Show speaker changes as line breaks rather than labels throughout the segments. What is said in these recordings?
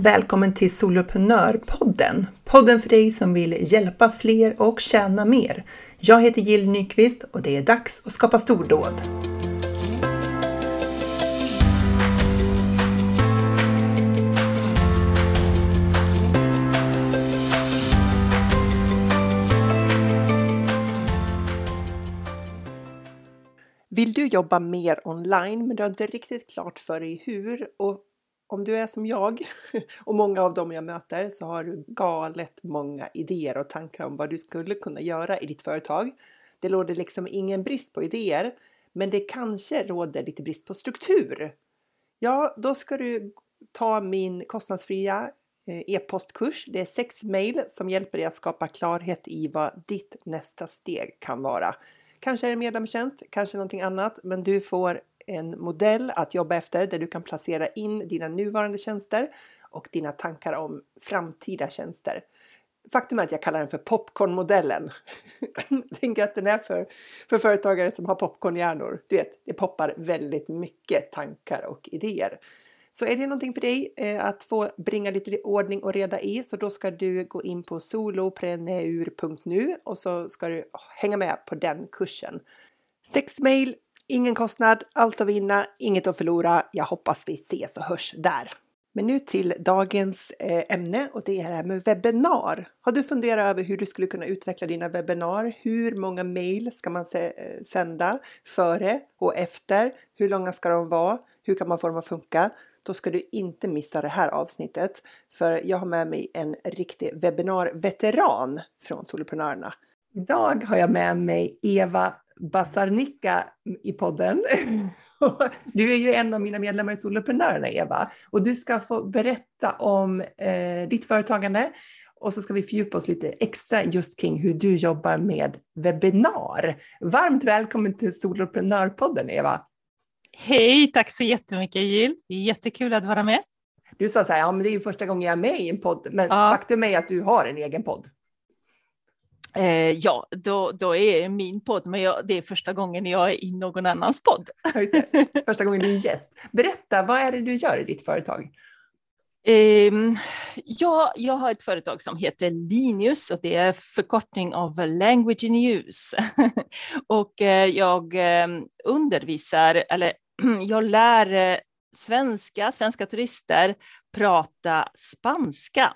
Välkommen till Soloprenörpodden! Podden för dig som vill hjälpa fler och tjäna mer. Jag heter Jill Nyqvist och det är dags att skapa stordåd. Vill du jobba mer online men du har inte riktigt klart för dig hur och om du är som jag och många av dem jag möter så har du galet många idéer och tankar om vad du skulle kunna göra i ditt företag. Det råder liksom ingen brist på idéer, men det kanske råder lite brist på struktur. Ja, då ska du ta min kostnadsfria eh, e-postkurs. Det är sex mejl som hjälper dig att skapa klarhet i vad ditt nästa steg kan vara. Kanske är det medlemstjänst, kanske någonting annat, men du får en modell att jobba efter där du kan placera in dina nuvarande tjänster och dina tankar om framtida tjänster. Faktum är att jag kallar den för popcornmodellen. Tänk att den är för, för företagare som har popcornhjärnor. Du vet, det poppar väldigt mycket tankar och idéer. Så är det någonting för dig eh, att få bringa lite ordning och reda i så då ska du gå in på solopreneur.nu och så ska du hänga med på den kursen. Sex mejl Ingen kostnad, allt att vinna, inget att förlora. Jag hoppas vi ses och hörs där. Men nu till dagens eh, ämne och det är det här med webbinar. Har du funderat över hur du skulle kunna utveckla dina webbinar? Hur många mejl ska man eh, sända före och efter? Hur långa ska de vara? Hur kan man få dem att funka? Då ska du inte missa det här avsnittet för jag har med mig en riktig webbinarveteran från Soloprenörerna. Idag har jag med mig Eva Basarnicka i podden. Du är ju en av mina medlemmar i Soloprenörerna, Eva, och du ska få berätta om eh, ditt företagande och så ska vi fördjupa oss lite extra just kring hur du jobbar med webbinar. Varmt välkommen till Soloprenörpodden, Eva.
Hej, tack så jättemycket Jill. Jättekul att vara med.
Du sa så här, ja men det är ju första gången jag är med i en podd, men ja. faktum är att du har en egen podd.
Eh, ja, då, då är min podd, men jag, det är första gången jag är i någon annans podd.
Första gången du är gäst. Berätta, vad är det du gör i ditt företag?
Eh, ja, jag har ett företag som heter Linus och det är förkortning av Language in Use. och eh, jag ehm, undervisar, eller jag lär eh, svenska, svenska turister prata spanska.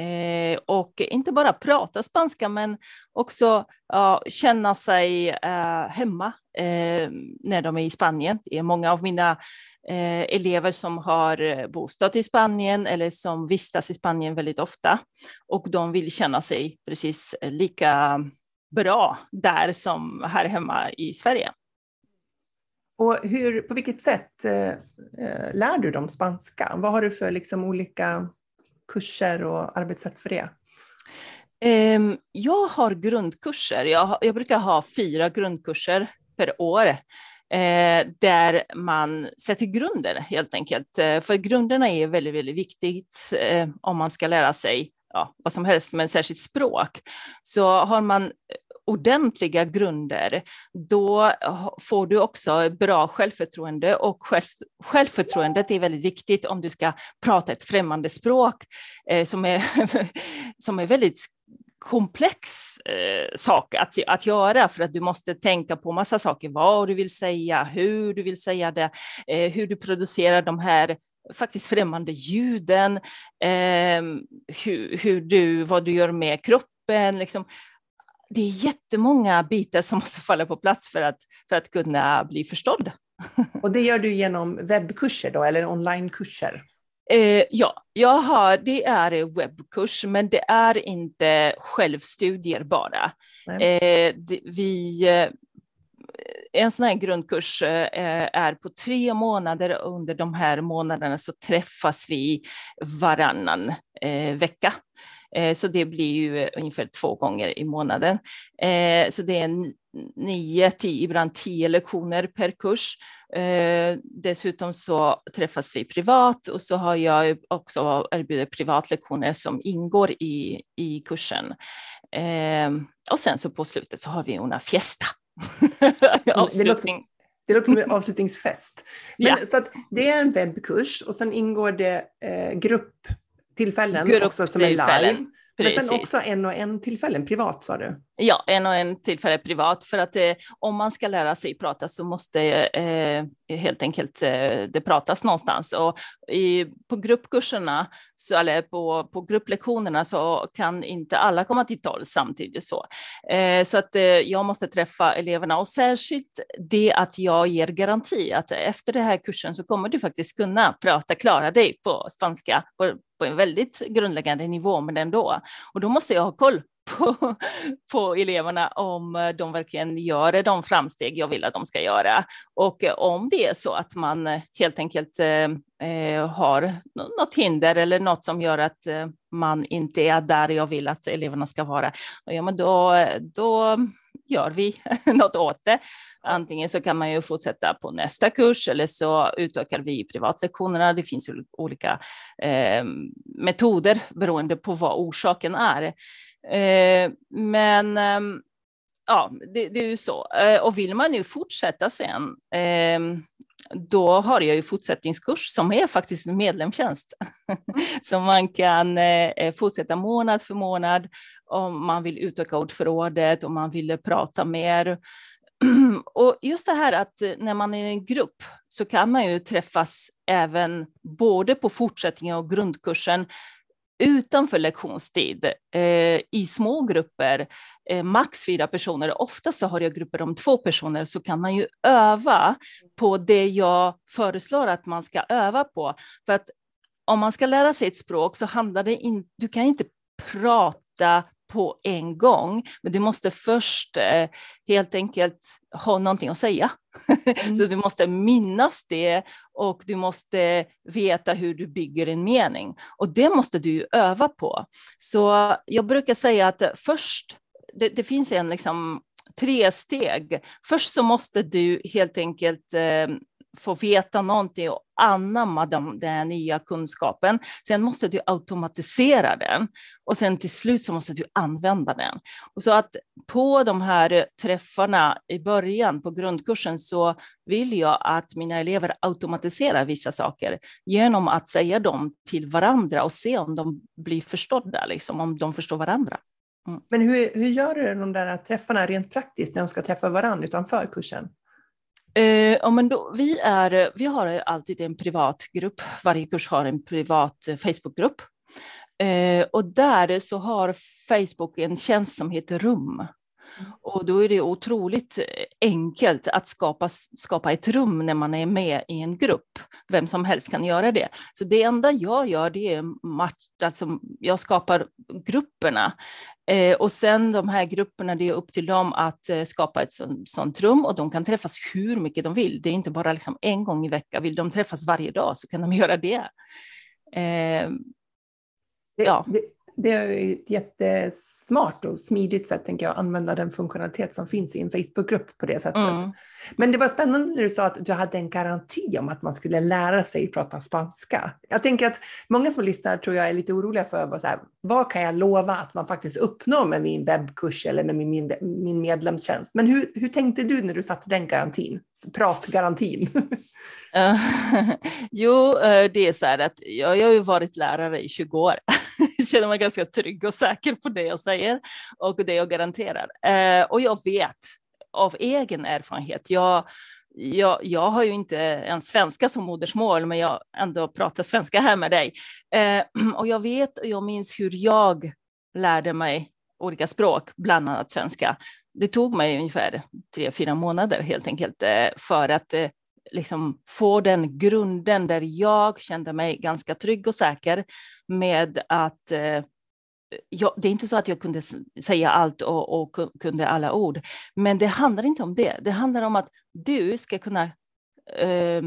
Eh, och inte bara prata spanska, men också ja, känna sig eh, hemma eh, när de är i Spanien. Det är många av mina eh, elever som har eh, bostad i Spanien eller som vistas i Spanien väldigt ofta och de vill känna sig precis lika bra där som här hemma i Sverige.
Och hur, på vilket sätt eh, eh lär du dem spanska? Vad har du för liksom, olika kurser och arbetssätt för det?
Ehm, jag har grundkurser. Jag, jag brukar ha fyra grundkurser per år eh, där man sätter grunder helt enkelt. Eh, för grunderna är väldigt, väldigt viktigt eh, om man ska lära sig ja, vad som helst, men särskilt språk. Så har man ordentliga grunder, då får du också bra självförtroende och själv, självförtroendet är väldigt viktigt om du ska prata ett främmande språk eh, som, är, som är väldigt komplex eh, sak att, att göra för att du måste tänka på massa saker, vad du vill säga, hur du vill säga det, eh, hur du producerar de här faktiskt främmande ljuden, eh, hur, hur, du, vad du gör med kroppen. Liksom det är jättemånga bitar som måste falla på plats för att, för att kunna bli förstådd.
Och det gör du genom webbkurser då, eller onlinekurser?
Eh, ja, jag har, det är webbkurs, men det är inte självstudier bara. Eh, det, vi, eh, en sån här grundkurs eh, är på tre månader. Under de här månaderna så träffas vi varannan eh, vecka. Eh, så det blir ju ungefär två gånger i månaden. Eh, så det är nio, tio, ibland tio lektioner per kurs. Eh, dessutom så träffas vi privat och så har jag också erbjudit privatlektioner som ingår i, i kursen. Och sen så på slutet så har vi una fiesta.
Avslutning. Det låter som en avslutningsfest. Men, ja. så det är en webbkurs och sen ingår det eh, grupp tillfällen också som är live. Precis. Men sen också en och en tillfällen privat sa du?
Ja, en och en tillfälle privat. För att eh, om man ska lära sig prata så måste eh, helt enkelt eh, det pratas någonstans. Och i, på gruppkurserna, så, eller på, på grupplektionerna, så kan inte alla komma till tal samtidigt. Så, eh, så att eh, jag måste träffa eleverna och särskilt det att jag ger garanti att efter den här kursen så kommer du faktiskt kunna prata, klara dig på spanska på, på en väldigt grundläggande nivå, men ändå. Och då måste jag ha koll på, på eleverna om de verkligen gör de framsteg jag vill att de ska göra. Och om det är så att man helt enkelt eh, eh har något hinder eller något som gör att eh, man inte är där jag vill att eleverna ska vara, ja, men då, då gör vi något åt det. Antingen så kan man ju fortsätta på nästa kurs eller så utökar vi privatlektionerna. Det finns ju olika eh, metoder beroende på vad orsaken är. Eh, men eh, ja, det, det, är ju så. Eh, och vill man ju fortsätta sen, ehm, då har jag ju fortsättningskurs som är faktiskt en medlemstjänst. Mm. så man kan eh, fortsätta månad för månad om man vill utöka ordförrådet, om man vill prata mer. Och just det här att eh, när man är i en grupp så kan man ju träffas även både på fortsättningen och grundkursen utanför lektionstid eh, i små grupper, eh, max fyra personer. Ofta så har jag grupper om två personer så kan man ju öva på det jag föreslår att man ska öva på. För att om man ska lära sig ett språk så handlar det inte, du kan inte prata på en gång, men du måste först eh, helt enkelt ha någonting att säga. Mm. så du måste minnas det och du måste veta hur du bygger en mening. Och det måste du öva på. Så jag brukar säga att först, det, det finns en liksom tre steg. Först så måste du helt enkelt eh, få veta någonting och anamma den, den nya kunskapen. Sen måste du automatisera den och sen till slut så måste du använda den. Och så att på de här träffarna i början på grundkursen så vill jag att mina elever automatiserar vissa saker genom att säga dem till varandra och se om de blir förstådda, liksom, om de förstår varandra.
Mm. Men hur, hur gör du de där träffarna rent praktiskt när de ska träffa varandra utanför kursen?
Eh, ja, men då, vi, är, vi har alltid en privat grupp. Varje kurs har en privat eh, Facebookgrupp. Eh, och där så har Facebook en tjänst som heter Rum. Mm. Och då är det otroligt enkelt att skapa, skapa ett rum när man är med i en grupp. Vem som helst kan göra det. Så det enda jag gör det är match, alltså jag skapar grupperna. Eh, och sen de här grupperna, det är upp till dem att eh, skapa ett sånt, sånt rum och de kan träffas hur mycket de vill. Det är inte bara liksom en gång i veckan. Vill de träffas varje dag så kan de göra det. Eh,
ja. Det, det är ett jättesmart och smidigt sätt, tänker jag, att använda den funktionalitet som finns i en Facebookgrupp på det sättet. Mm. Men det var spännande när du sa att du hade en garanti om att man skulle lära sig prata spanska. Jag tänker att många som lyssnar tror jag är lite oroliga för vad, så här, vad kan jag lova att man faktiskt uppnår med min webbkurs eller med min, min medlemstjänst. Men hur, hur tänkte du när du satte den garantin, pratgarantin?
Uh, jo, eh, det är så här att jag, jag har ju varit lärare i 20 år. känner mig ganska trygg och säker på det jag säger och det jag garanterar. Eh, och jag vet av egen erfarenhet, jag, jag, jag har ju inte en svenska som modersmål, men jag ändå pratar svenska här med dig. Eh, och jag vet och jag minns hur jag lärde mig olika språk, bland annat svenska. Det tog mig ungefär tre, fyra månader helt enkelt eh, för att eh, liksom få den grunden där jag kände mig ganska trygg och säker med att eh, jag, det är inte så att jag kunde säga allt och, och, kunde alla ord, men det handlar inte om det. Det handlar om att du ska kunna eh,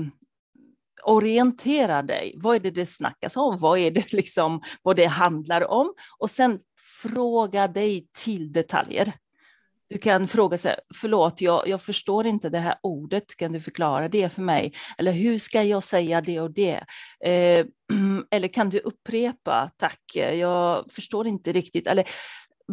orientera dig. Vad är det det snackas om? Vad är det liksom vad det handlar om? Och sen fråga dig till detaljer. Du kan fråga sig, förlåt, jag, jag förstår inte det här ordet, kan du förklara det för mig? Eller hur ska jag säga det och det? Eh, eller kan du upprepa, tack, jag förstår inte riktigt. Eller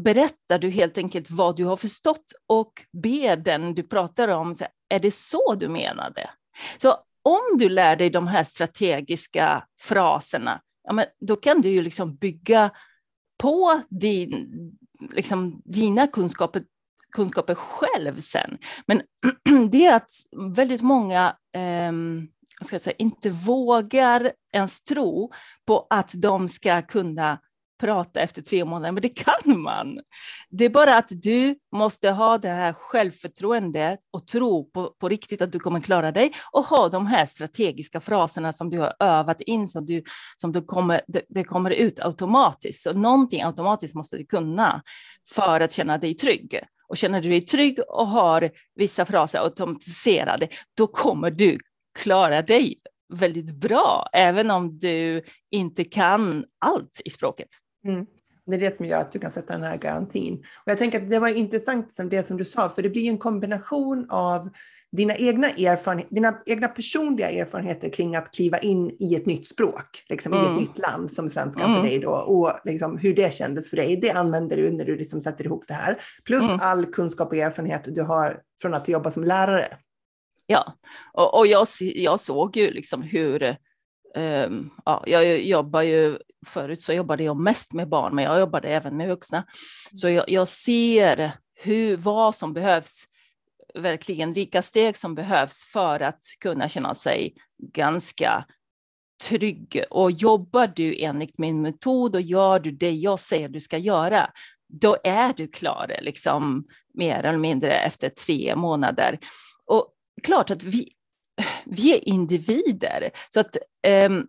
berättar du helt enkelt vad du har förstått och ber den du pratar om, är det så du menade? Så om du lär dig de här strategiska fraserna ja, men då kan du ju liksom bygga på din, liksom, dina kunskaper, kunskaper själv sen. Men det är att väldigt många eh, ska jag säga, inte vågar ens tro på att de ska kunna prata efter tre månader, men det kan man. Det är bara att du måste ha det här självförtroendet och tro på, på riktigt att du kommer klara dig och ha de här strategiska fraserna som du har övat in, som, du, som du kommer, det, det kommer ut automatiskt. Så någonting automatiskt måste du kunna för att känna dig trygg. Och känner du dig trygg och har vissa fraser automatiserade, då kommer du klara dig väldigt bra, även om du inte kan allt i språket.
Mm. Det är det som gör att du kan sätta den här garantin. Och jag tänker att det var intressant som det som du sa, för det blir en kombination av dina egna, erfarenheter, dina egna personliga erfarenheter kring att kliva in i ett nytt språk, liksom mm. i ett mm. nytt land som svenska mm. för dig då, och liksom hur det kändes för dig. Det använder du när du liksom sätter ihop det här. Plus mm. all kunskap och erfarenhet du har från att jobba som lärare.
Ja, och, och jag, jag såg ju liksom hur Um, ja, jag jobbar ju, förut så jobbade jag mest med barn, men jag jobbade även med vuxna. Så jag, jag ser hur, vad som behövs, verkligen vilka steg som behövs för att kunna känna sig ganska trygg. Och jobbar du enligt min metod och gör du det jag säger du ska göra, då är du klar, liksom, mer eller mindre efter tre månader. Och klart att vi, vi är individer. Så att, um,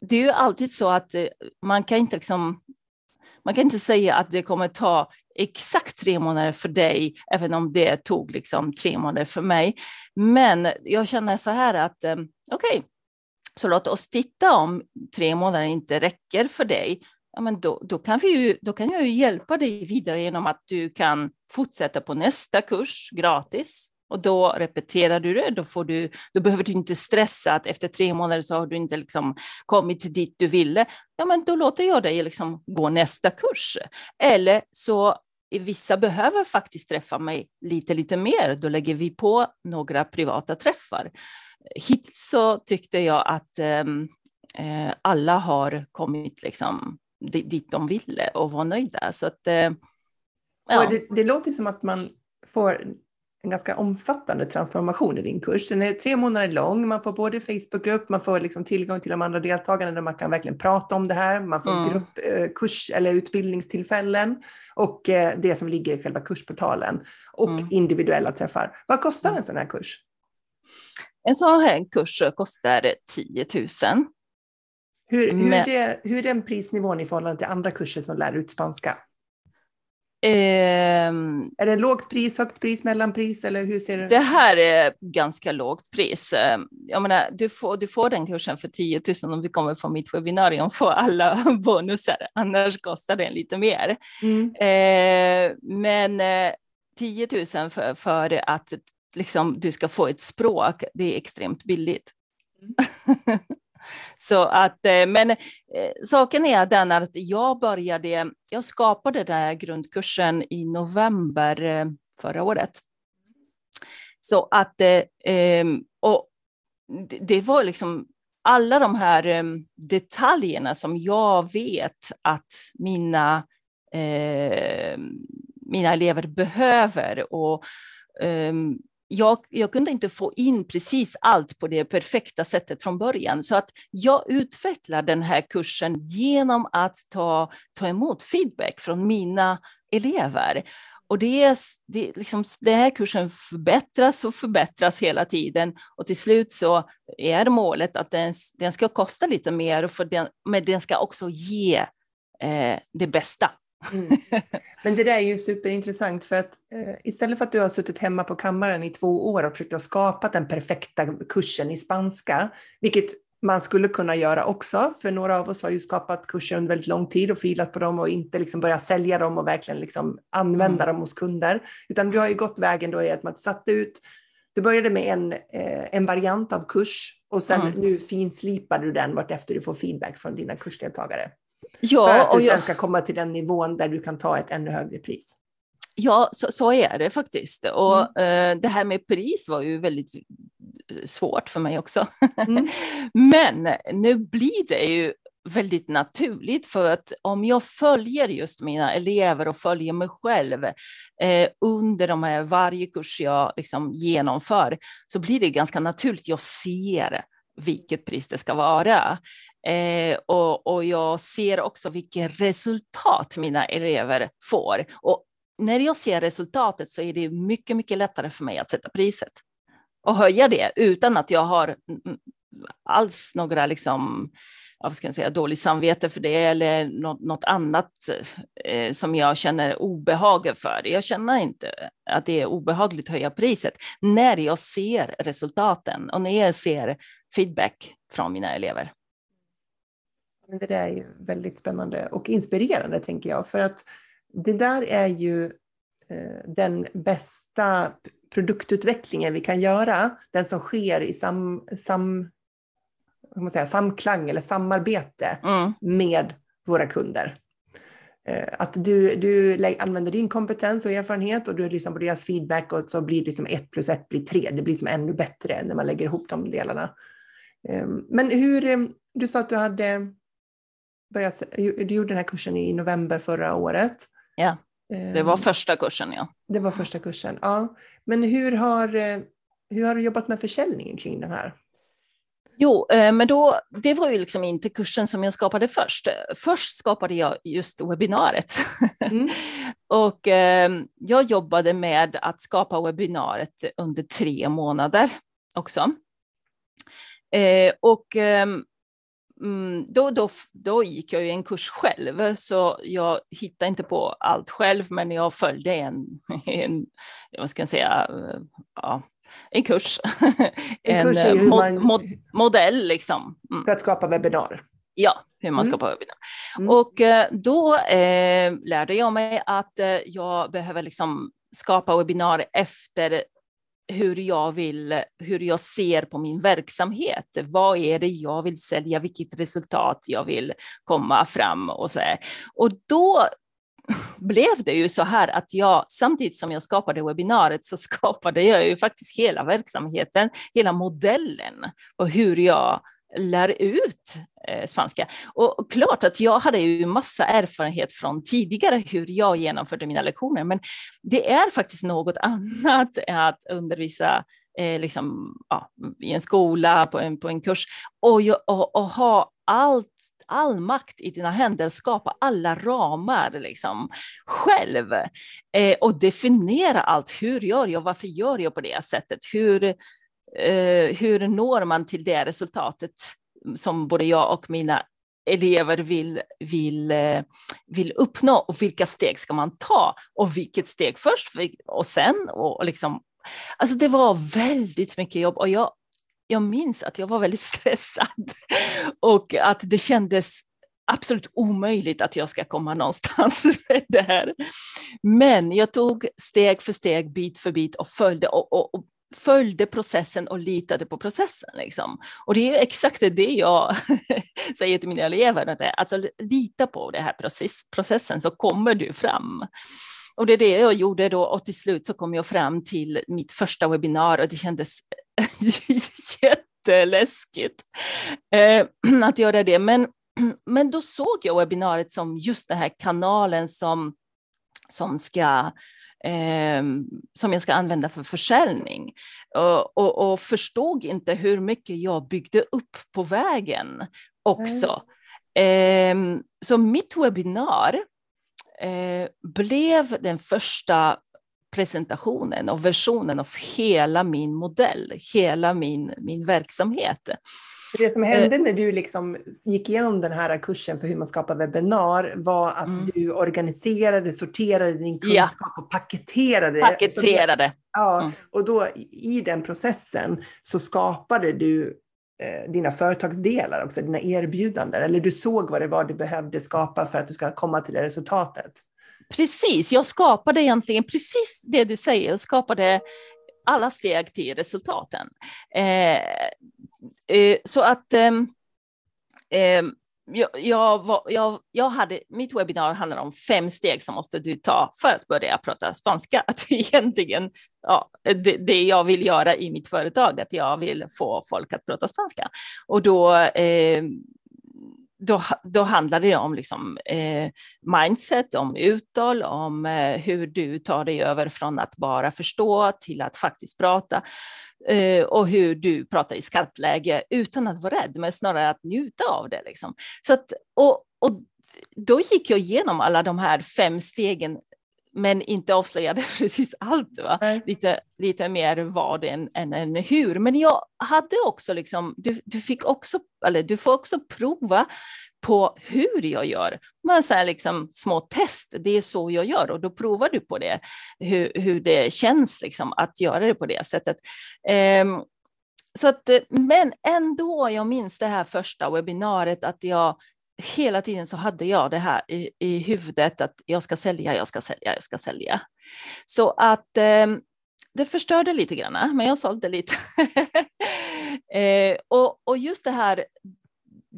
det är ju alltid så att eh, man kan inte liksom, man kan inte säga att det kommer ta exakt tre månader för dig, även om det tog liksom tre månader för mig. Men jag känner så här att eh, okej, okay, så låt oss titta om tre månader inte räcker för dig. Ja, men då, då, kan vi ju, då kan jag ju hjälpa dig vidare genom att du kan fortsätta på nästa kurs gratis och då repeterar du det, då, får du, då behöver du inte stressa att efter tre månader så har du inte liksom kommit dit du ville. Ja, men då låter jag dig liksom gå nästa kurs. Eller så vissa behöver faktiskt träffa mig lite, lite mer. Då lägger vi på några privata träffar. Hittills så tyckte jag att ehm, eh, alla har kommit liksom dit de ville och var nöjda. Så att, eh,
ja. det, det låter som att man får en ganska omfattande transformation i din kurs. Den är tre månader lång, man får både Facebookgrupp, man får liksom tillgång till de andra deltagarna där man kan verkligen prata om det här, man får mm. gruppkurs eh, eller utbildningstillfällen och eh, det som ligger i själva kursportalen och mm. individuella träffar. Vad kostar en sån här kurs?
En sån här kurs kostar 10 000.
Hur, hur, är det, hur är den prisnivån i förhållande till andra kurser som lär ut spanska? Eh, är det lågt pris, högt pris, mellanpris eller hur ser det
Det här är ganska lågt pris. Ehm, jag menar, du, får, du får den kursen för 10 000 om du kommer på mitt webbinarium får alla bonusar, annars kostar den lite mer. Mm. Eh, men eh, 10 000 för, för att liksom, du ska få ett språk, det är extremt billigt. Mm. Så att, eh, men eh, saken är den att jag började, jag skapade den här grundkursen i november eh, förra året. Så att, ehm, och det var liksom alla de här ehm, detaljerna som jag vet att mina, mina elever behöver och ehm, jag, jag, kunde inte få in precis allt på det perfekta sättet från början, så att jag utvecklar den här kursen genom att ta, ta emot feedback från mina elever. Och det är, det, liksom, den här kursen förbättras och förbättras hela tiden. Och till slut så är målet att den, den ska kosta lite mer, för den, men den ska också ge eh, det bästa. Mm.
Men det där är ju superintressant för att eh, istället för att du har suttit hemma på kammaren i två år och försökt att skapa den perfekta kursen i spanska, vilket man skulle kunna göra också, för några av oss har ju skapat kurser under väldigt lång tid och filat på dem och inte liksom börjat sälja dem och verkligen liksom använda mm. dem hos kunder, utan du har ju gått vägen då i att man satte ut du började med en, eh, en variant av kurs och sen mm. nu finslipar du den vartefter du får feedback från dina kursdeltagare. Ja, för att du sen ska komma till den nivån där du kan ta ett ännu högre pris.
Ja, så, så är det faktiskt. Och mm. eh, det här med pris var ju väldigt svårt för mig också. Mm. Men nu blir det ju väldigt naturligt för att om jag följer just mina elever och följer mig själv eh, under de här, varje kurs jag liksom genomför så blir det ganska naturligt. Jag ser vilket pris det ska vara. Eh, och, och jag ser också vilket resultat mina elever får. Och när jag ser resultatet så är det mycket, mycket lättare för mig att sätta priset och höja det utan att jag har alls några liksom, vad ska jag säga, dåligt samvete för det eller något, något annat eh, som jag känner obehag för. Jag känner inte att det är obehagligt att höja priset när jag ser resultaten och när jag ser feedback från mina elever.
Det där är ju väldigt spännande och inspirerande tänker jag, för att det där är ju eh, den bästa produktutvecklingen vi kan göra, den som sker i sam, sam, man säga, samklang eller samarbete mm. med våra kunder. Eh, att du, du använder din kompetens och erfarenhet och du lyssnar på deras feedback och så blir det som ett plus ett blir tre. Det blir som ännu bättre när man lägger ihop de delarna. Ehm, men hur, ehm, du sa att du hade börjat, du gjorde den här kursen i november förra året.
Ja, det var första kursen ja.
Det var första kursen, ja. Men hur har, eh, hur har du jobbat med försäljningen kring den här?
Jo, eh, men då, det var ju liksom inte kursen som jag skapade först. Först skapade jag just webbinariet. Mm. och eh, jag jobbade med att skapa webbinariet under tre månader också. Eh, och eh, då, då, då gick jag ju en kurs själv, så jag hittade inte på allt själv, men jag följde en, en vad ska jag säga, ja, en kurs. En, kurs en mod, man... mod, modell liksom.
Mm. För att skapa webbinar?
Ja, hur man skapar mm. webbinar. Mm. Och eh, då eh, lärde jag mig att eh, jag behöver liksom skapa webbinar efter hur jag vill, hur jag ser på min verksamhet. Vad är det jag vill sälja? Vilket resultat jag vill komma fram och så här. Och då blev det ju så här att jag samtidigt som jag skapade webbinariet så skapade jag ju faktiskt hela verksamheten, hela modellen och hur jag lär ut eh, spanska. Och klart att jag hade ju massa erfarenhet från tidigare hur jag genomförde mina lektioner, men det är faktiskt något annat att undervisa eh, liksom, ja, i en skola, på en, på en kurs och, och, och ha allt all makt i dina händer, skapa alla ramar liksom, själv eh, och definiera allt. Hur gör jag? Varför gör jag på det sättet? Hur, eh, hur når man till det resultatet som både jag och mina elever vill, vill, eh, vill uppnå? Och vilka steg ska man ta? Och vilket steg först? Och sen? Och, och liksom Alltså det var väldigt mycket jobb. Och jag, jag minns att jag var väldigt stressad. Och att det kändes absolut omöjligt att jag ska komma någonstans med det här. Men jag tog steg för steg, bit för bit och följde och, och, och följde processen och litade på processen. Liksom. Och det är exakt det jag säger till mina elever, att alltså, lita på den här process, processen så kommer du fram. Och det är det jag gjorde då och till slut så kom jag fram till mitt första webbinar och det kändes jätteläskigt eh, att göra det. Men, men då såg jag webbinariet som just den här kanalen som, som ska eh, som jag ska använda för försäljning. Och, och, och, förstod inte hur mycket jag byggde upp på vägen också. Mm. Eh, så mitt webbinar eh, blev den första presentationen och versionen av hela min modell, hela min, min verksamhet.
Det som hände eh. när du liksom gick igenom den här kursen för hur man skapar webbinar var att mm. du organiserade, sorterade din kunskap ja. och paketerade.
Paketerade.
ja, mm. och då i den processen så skapade du eh, dina företagsdelar också, dina erbjudanden, eller du såg vad det var du behövde skapa för att du ska komma till det resultatet.
Precis, jag skapade egentligen precis det du säger, jag skapade alla steg till resultaten. Eh, eh, så att eh, jag, jag, jag, jag, hade, mitt webbinar handlar om fem steg som måste du ta för att börja prata spanska. Att egentligen, ja, det, det jag vill göra i mitt företag, att jag vill få folk att prata spanska. Och då eh, då, då handlar det om liksom, eh, mindset, om uttal, om eh, hur du tar dig över från att bara förstå till att faktiskt prata eh, och hur du pratar i skarpt läge utan att vara rädd, men snarare att njuta av det. Liksom. Så att, och, och då gick jag igenom alla de här fem stegen men inte avslöjade precis allt. Va? Lite, lite mer vad än, än, än hur. Men jag hade också, liksom, du, du, fick också, eller du får också prova på hur jag gör. Man så liksom små test, det är så jag gör och då provar du på det, hur, hur det känns liksom, att göra det på det sättet. Um, så att, men ändå, jag minns det här första webbinariet, att jag hela tiden så hade jag det här i, i huvudet att jag ska sälja, jag ska sälja, jag ska sälja. Så att eh, det förstörde lite grann, men jag sålde lite. eh, och, och just det här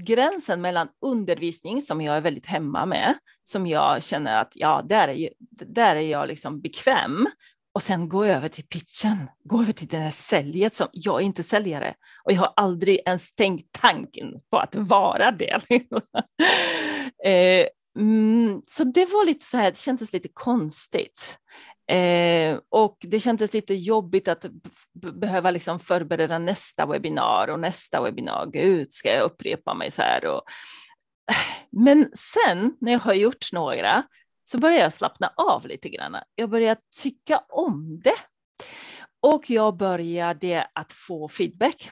gränsen mellan undervisning som jag är väldigt hemma med, som jag känner att ja, där är, där är jag liksom bekväm och sen gå över till pitchen, gå över till det här säljet som jag är inte säljare och jag har aldrig ens tänkt tanken på att vara det. eh, mm, så det var lite så här, det kändes lite konstigt. Eh, och det kändes lite jobbigt att behöva liksom förbereda nästa webbinar och nästa webbinar. Gud, ska jag upprepa mig så här? Och... Men sen när jag har gjort några så började jag slappna av lite grann. Jag började tycka om det. Och jag började att få feedback.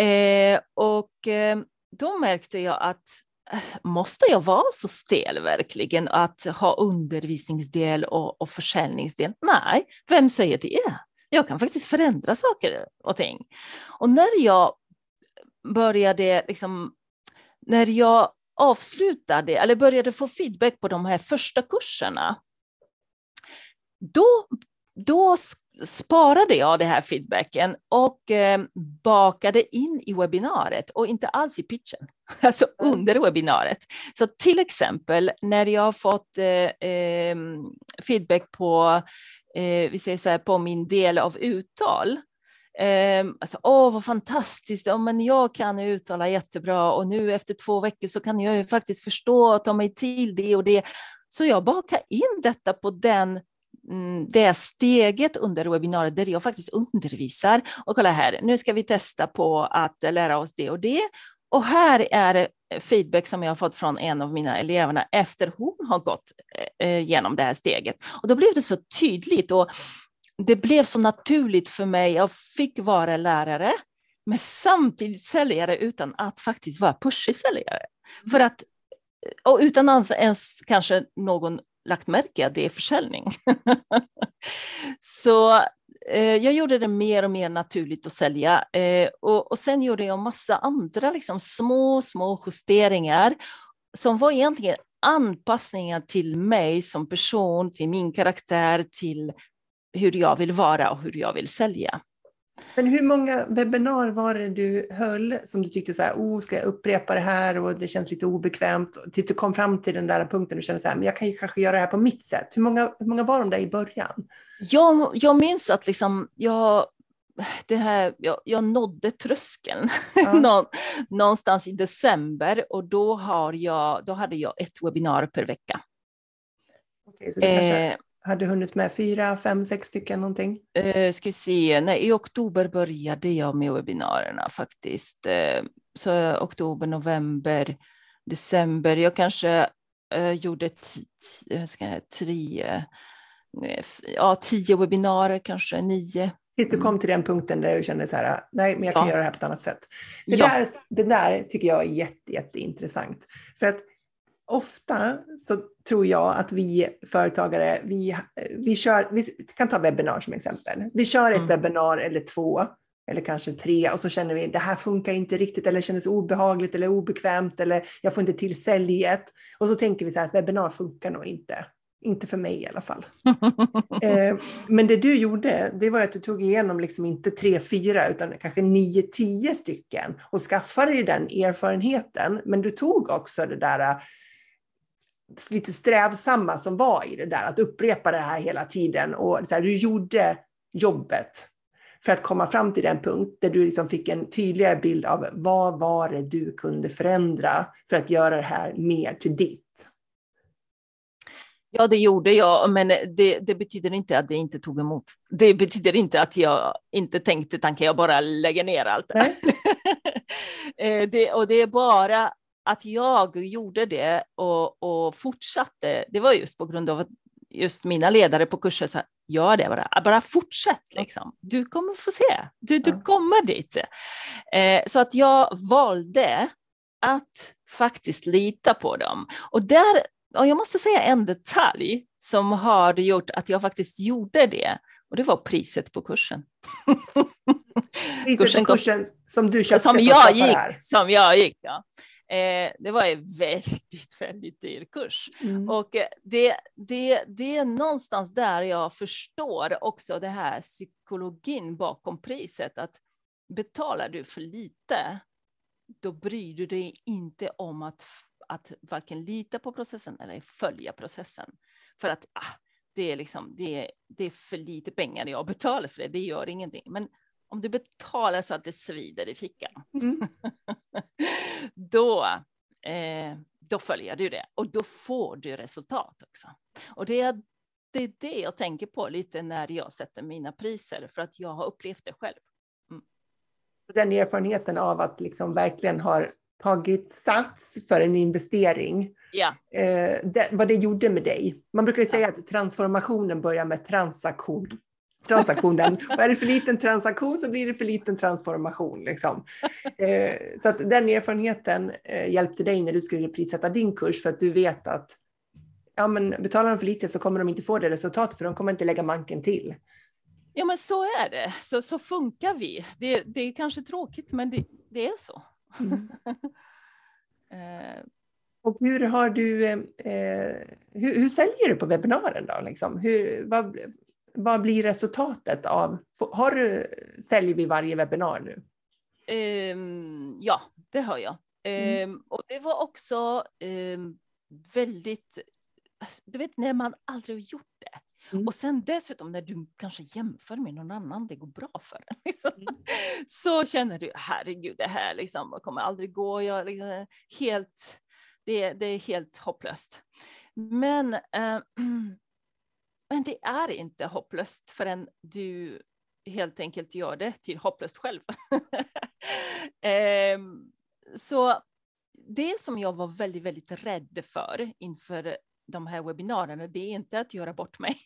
Eh, och eh, då märkte jag att eh, måste jag vara så stel verkligen att ha undervisningsdel och, och försäljningsdel? Nej, vem säger det? Jag kan faktiskt förändra saker och ting. Och när jag började liksom, när jag avslutade eller började få feedback på de här första kurserna, då, då sparade jag den här feedbacken och eh, bakade in i webbinariet och inte alls i pitchen, alltså under webbinariet. Så till exempel när jag har fått eh, eh, feedback på, eh, vi säger så här, på min del av uttal, Eh, alltså, åh, vad fantastiskt, ja, men jag kan uttala jättebra och nu efter två veckor så kan jag ju faktiskt förstå och ta mig till det och det. Så jag bakar in detta på den mm, det steget under webbinariet där jag faktiskt undervisar. Och kolla här, nu ska vi testa på att lära oss det och det. Och här är eh, feedback som jag har fått från en av mina elever efter hon har gått eh, eh, igenom det här steget. Och då blev det så tydligt. Och det blev så naturligt för mig. Jag fick vara lärare, men samtidigt säljare utan att faktiskt vara pushig säljare. Mm. För att, och utan att ens kanske någon lagt märke att det är försäljning. så eh, jag gjorde det mer och mer naturligt att sälja. Eh, och, och sen gjorde jag massa andra liksom, små, små justeringar som var egentligen anpassningar till mig som person, till min karaktär, till hur jag vill vara och hur jag vill sälja.
Men hur många webbinar var det du höll som du tyckte så här, oh, ska jag upprepa det här och det känns lite obekvämt, tills du kom fram till den där punkten och kände så här, men jag kan ju kanske göra det här på mitt sätt. Hur många, hur många var de där i början?
Jag, jag minns att liksom, jag, det här, jag, jag nådde tröskeln ja. någonstans i december och då, har jag, då hade jag ett webbinar per vecka.
Okej, så du kanske eh, hade hunnit med fyra, fem, sex stycken någonting?
Eh, ska se, nej, i oktober började jag med webbinarierna faktiskt. Eh, så oktober, november, december. Jag kanske eh, gjorde ska tre, eh, ja, tio webbinarier, kanske nio.
Tills du kom mm. till den punkten där du kände så här, nej, men jag kan ja. göra det här på ett annat sätt. Det, ja. där, det där tycker jag är jätte, jätteintressant. För att ofta så tror jag att vi företagare, vi, vi, kör, vi kan ta webbinar som exempel. Vi kör ett mm. webbinar eller två eller kanske tre och så känner vi det här funkar inte riktigt eller känns obehagligt eller obekvämt eller jag får inte till säljet. Och så tänker vi så här att webbinar funkar nog inte. Inte för mig i alla fall. eh, men det du gjorde, det var att du tog igenom liksom inte tre, fyra, utan kanske nio, tio stycken och skaffade dig den erfarenheten. Men du tog också det där lite strävsamma som var i det där, att upprepa det här hela tiden och så här, du gjorde jobbet. för att komma fram till den punkt där du liksom fick en tydligare bild av vad var det du kunde förändra för att göra det här mer till ditt?
Ja, det gjorde jag, men det, det, betyder inte att det inte tog emot. Det betyder inte att jag inte tänkte tanken, jag bara lägger ner allt. det, och det är bara att jag gjorde det och, och, fortsatte. Det var just på grund av att just mina ledare på kursen sa, gör det bara, bara fortsätt liksom. Du kommer få se, du, du kommer dit. Eh, så att jag valde att faktiskt lita på dem. Och där och jag måste säga en detalj som har gjort att jag faktiskt gjorde det. Och det var priset på kursen.
Priset kursen på kursen som du köpte
som jag gick, Som jag gick, ja. Eh, det var en väldigt, väldigt dyr kurs. Mm. Och eh, det, det, det är någonstans där jag förstår också det här psykologin bakom priset. Att betalar du för lite, då bryr du dig inte om att att varken lita på processen eller följa processen. För att ah, det, är liksom, det, är, det är för lite pengar jag betalar för det, det gör ingenting. Men om du betalar så att det svider i fickan, mm. då, eh, då följer du det och då får du resultat också. Och det är, det är det jag tänker på lite när jag sätter mina priser, för att jag har upplevt det själv. Mm.
Den erfarenheten av att liksom verkligen har tagit sats för en investering.
Ja.
Eh, det, vad det gjorde med dig. Man brukar ju säga att transformationen börjar med transaktion. Transaktionen. Och är det för liten transaktion så blir det för liten transformation. Liksom. Eh, så att den erfarenheten eh, hjälpte dig när du skulle prissätta din kurs för att du vet att ja, men betalar de för lite så kommer de inte få det resultatet för de kommer inte lägga manken till.
Ja men så är det, så, så funkar vi. Det, det är kanske tråkigt men det, det är så. Mm.
eh. Och hur har du, eh, hur, hur, säljer du på webbinaren då? Liksom? Hur, vad, vad blir resultatet av, har du, säljer vi varje webbinar nu?
Um, ja, det har jag. Mm. Um, och det var också um, väldigt, du vet när man aldrig har gjort det. Mm. Och sen dessutom när du kanske jämför med någon annan, det går bra för en. Liksom. Mm. Så känner du, herregud, det här liksom, kommer aldrig gå. Jag, liksom, helt, det, det är helt hopplöst. Men, äh, men det är inte hopplöst förrän du helt enkelt gör det till hopplöst själv. Ehm, så det som jag var väldigt, väldigt rädd för inför de här webbinarierna, det är inte att göra bort mig,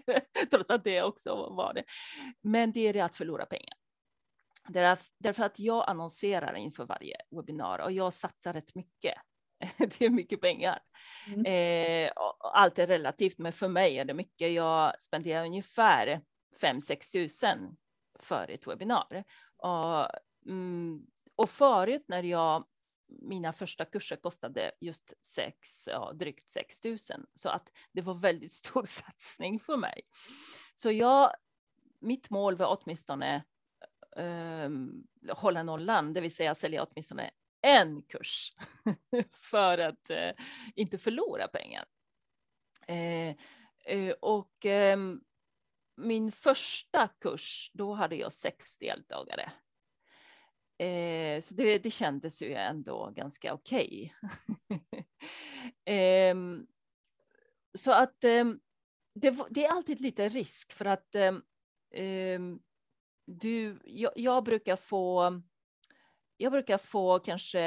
trots att det också var det. Men det är det att förlora pengar. Därför att jag annonserar inför varje webbinar och jag satsar rätt mycket. Det är mycket pengar. Mm. Eh, allt är relativt, men för mig är det mycket. Jag spenderar ungefär 5-6 tusen för ett webbinar. Och, mm, och förut när jag mina första kurser kostade just sex, ja, drygt 6 000. Så att det var väldigt stor satsning för mig. Så jag, mitt mål var åtminstone eh, hålla nollan, det vill säga sälja åtminstone en kurs för att eh, inte förlora pengar. Eh, eh och ehm, min första kurs, då hade jag sex deltagare. Eh, så det, det kändes ju ändå ganska okej. Okay. eh, så att eh, det, det, är alltid lite risk för att ehm, ehm, du, jag, jag, brukar få jag brukar få kanske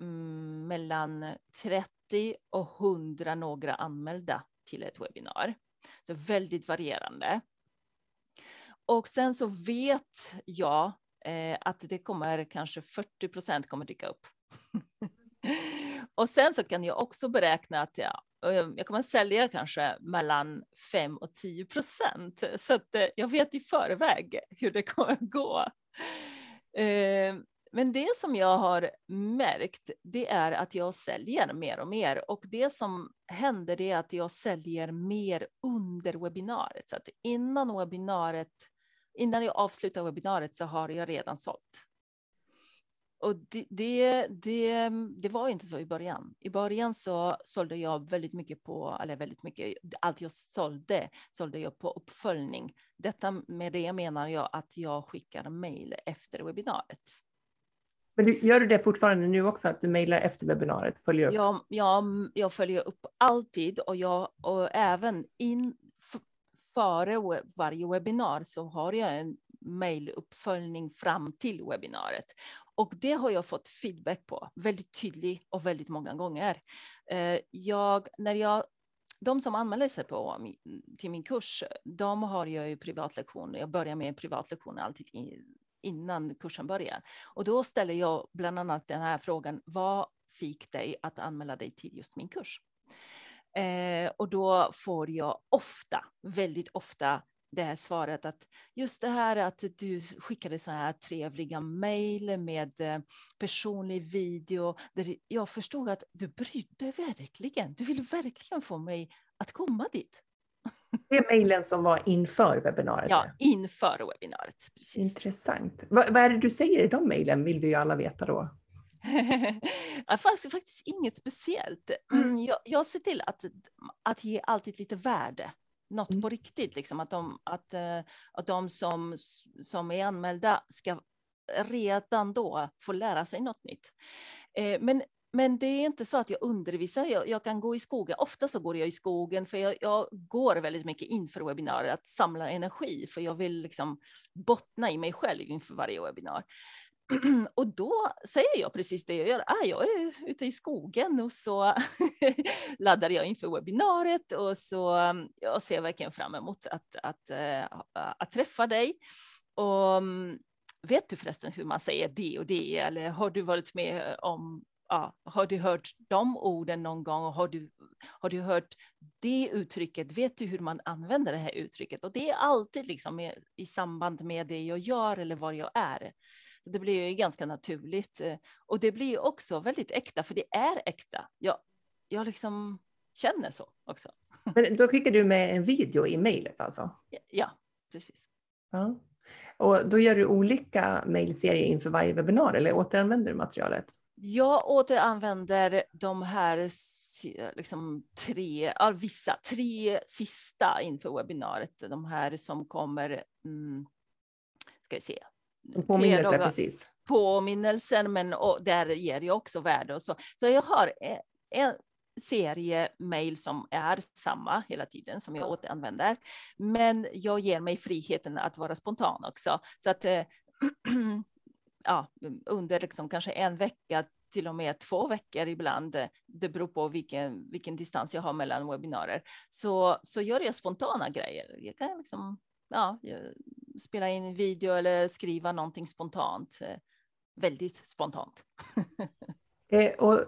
mm, mellan 30 och 100 några anmälda till ett webbinar. Så väldigt varierande. Och sen så vet jag eh, att det kommer kanske 40 procent kommer dyka upp. och sen så kan jag också beräkna att jag, eh, jag kommer sälja kanske mellan 5 och 10 procent. Så att eh, jag vet i förväg hur det kommer gå. Eh, men det som jag har märkt, det är att jag säljer mer och mer och det som händer det är att jag säljer mer under webbinariet. Så att innan webbinariet innan jag avslutar webbinariet så har jag redan sålt. och det, det, det, det, var inte så i början. I början så sålde jag väldigt mycket på, eller väldigt mycket, allt jag sålde, sålde jag på uppföljning. Detta med det menar jag att jag skickar mejl efter webbinariet.
Men du, gör du det fortfarande nu också, att du mejlar efter webbinariet? Följer upp?
Jag, ja, jag följer upp alltid och, jag, och även in, före varje webbinar så har jag en mejluppföljning fram till webbinariet. Och det har jag fått feedback på väldigt tydligt och väldigt många gånger. Eh, jag, när jag, de som anmäler sig på, till min kurs, de har jag ju privatlektioner. Jag börjar med en privatlektion alltid innan kursen börjar. Och då ställer jag bland annat den här frågan, vad fick dig att anmäla dig till just min kurs? Eh, och då får jag ofta, väldigt ofta, det här svaret att just det här att du skickade så här trevliga mejl med eh, personlig video. Där jag förstod att du brydde dig verkligen. Du vill verkligen få mig att komma dit.
Det är mejlen som var inför webbinariet?
Ja, inför webbinariet. Precis.
Intressant. Vad, vad är det du säger i de mejlen vill vi ju alla veta då?
faktiskt, faktiskt inget speciellt. Mm, jag, jag ser till att, att ge alltid lite värde något mm. på riktigt, liksom, att de, att, eh, att de som, som är anmälda ska redan då få lära sig något nytt. Eh, men, men det är inte så att jag undervisar, jag, jag, kan gå i skogen, ofta så går jag i skogen för jag, jag går väldigt mycket inför webbinarier, att samla energi, för jag vill liksom bottna i mig själv inför varje webbinar. och då säger jag precis det jag gör. Ah, jag är ute i skogen och så laddar jag inför webbinariet och så jag ser verkligen fram emot att, att, att, att träffa dig. Och, mm, vet du förresten hur man säger det och det? Eller har du varit med om Ja, har du hört de orden någon gång? Har du, har du hört det uttrycket? Vet du hur man använder det här uttrycket? Och det är alltid liksom med, i samband med det jag gör eller var jag är. Så det blir ju ganska naturligt. Eh, och det blir också väldigt äkta, för det är äkta. Jag, jag liksom känner så också.
Men då skickar du med en video i mejlet alltså?
Ja, precis.
Ja. Och då gör du olika mejlserier inför varje webbinar eller återanvänder du materialet?
Jag återanvänder de här liksom tre, ja, vissa, tre sista inför webbinariet. De här som kommer, mm, ska vi se,
Påminnelse, precis.
Påminnelsen, men och där ger jag också värde och så. Så jag har en serie mejl som är samma hela tiden som jag återanvänder. Men jag ger mig friheten att vara spontan också. Så att eh, ja, under liksom kanske en vecka till och med två veckor ibland. Det beror på vilken, vilken distans jag har mellan webbinarier. Så, så gör jag spontana grejer. Jag kan liksom ja, spela in en video eller skriva någonting spontant. Väldigt spontant.
eh, och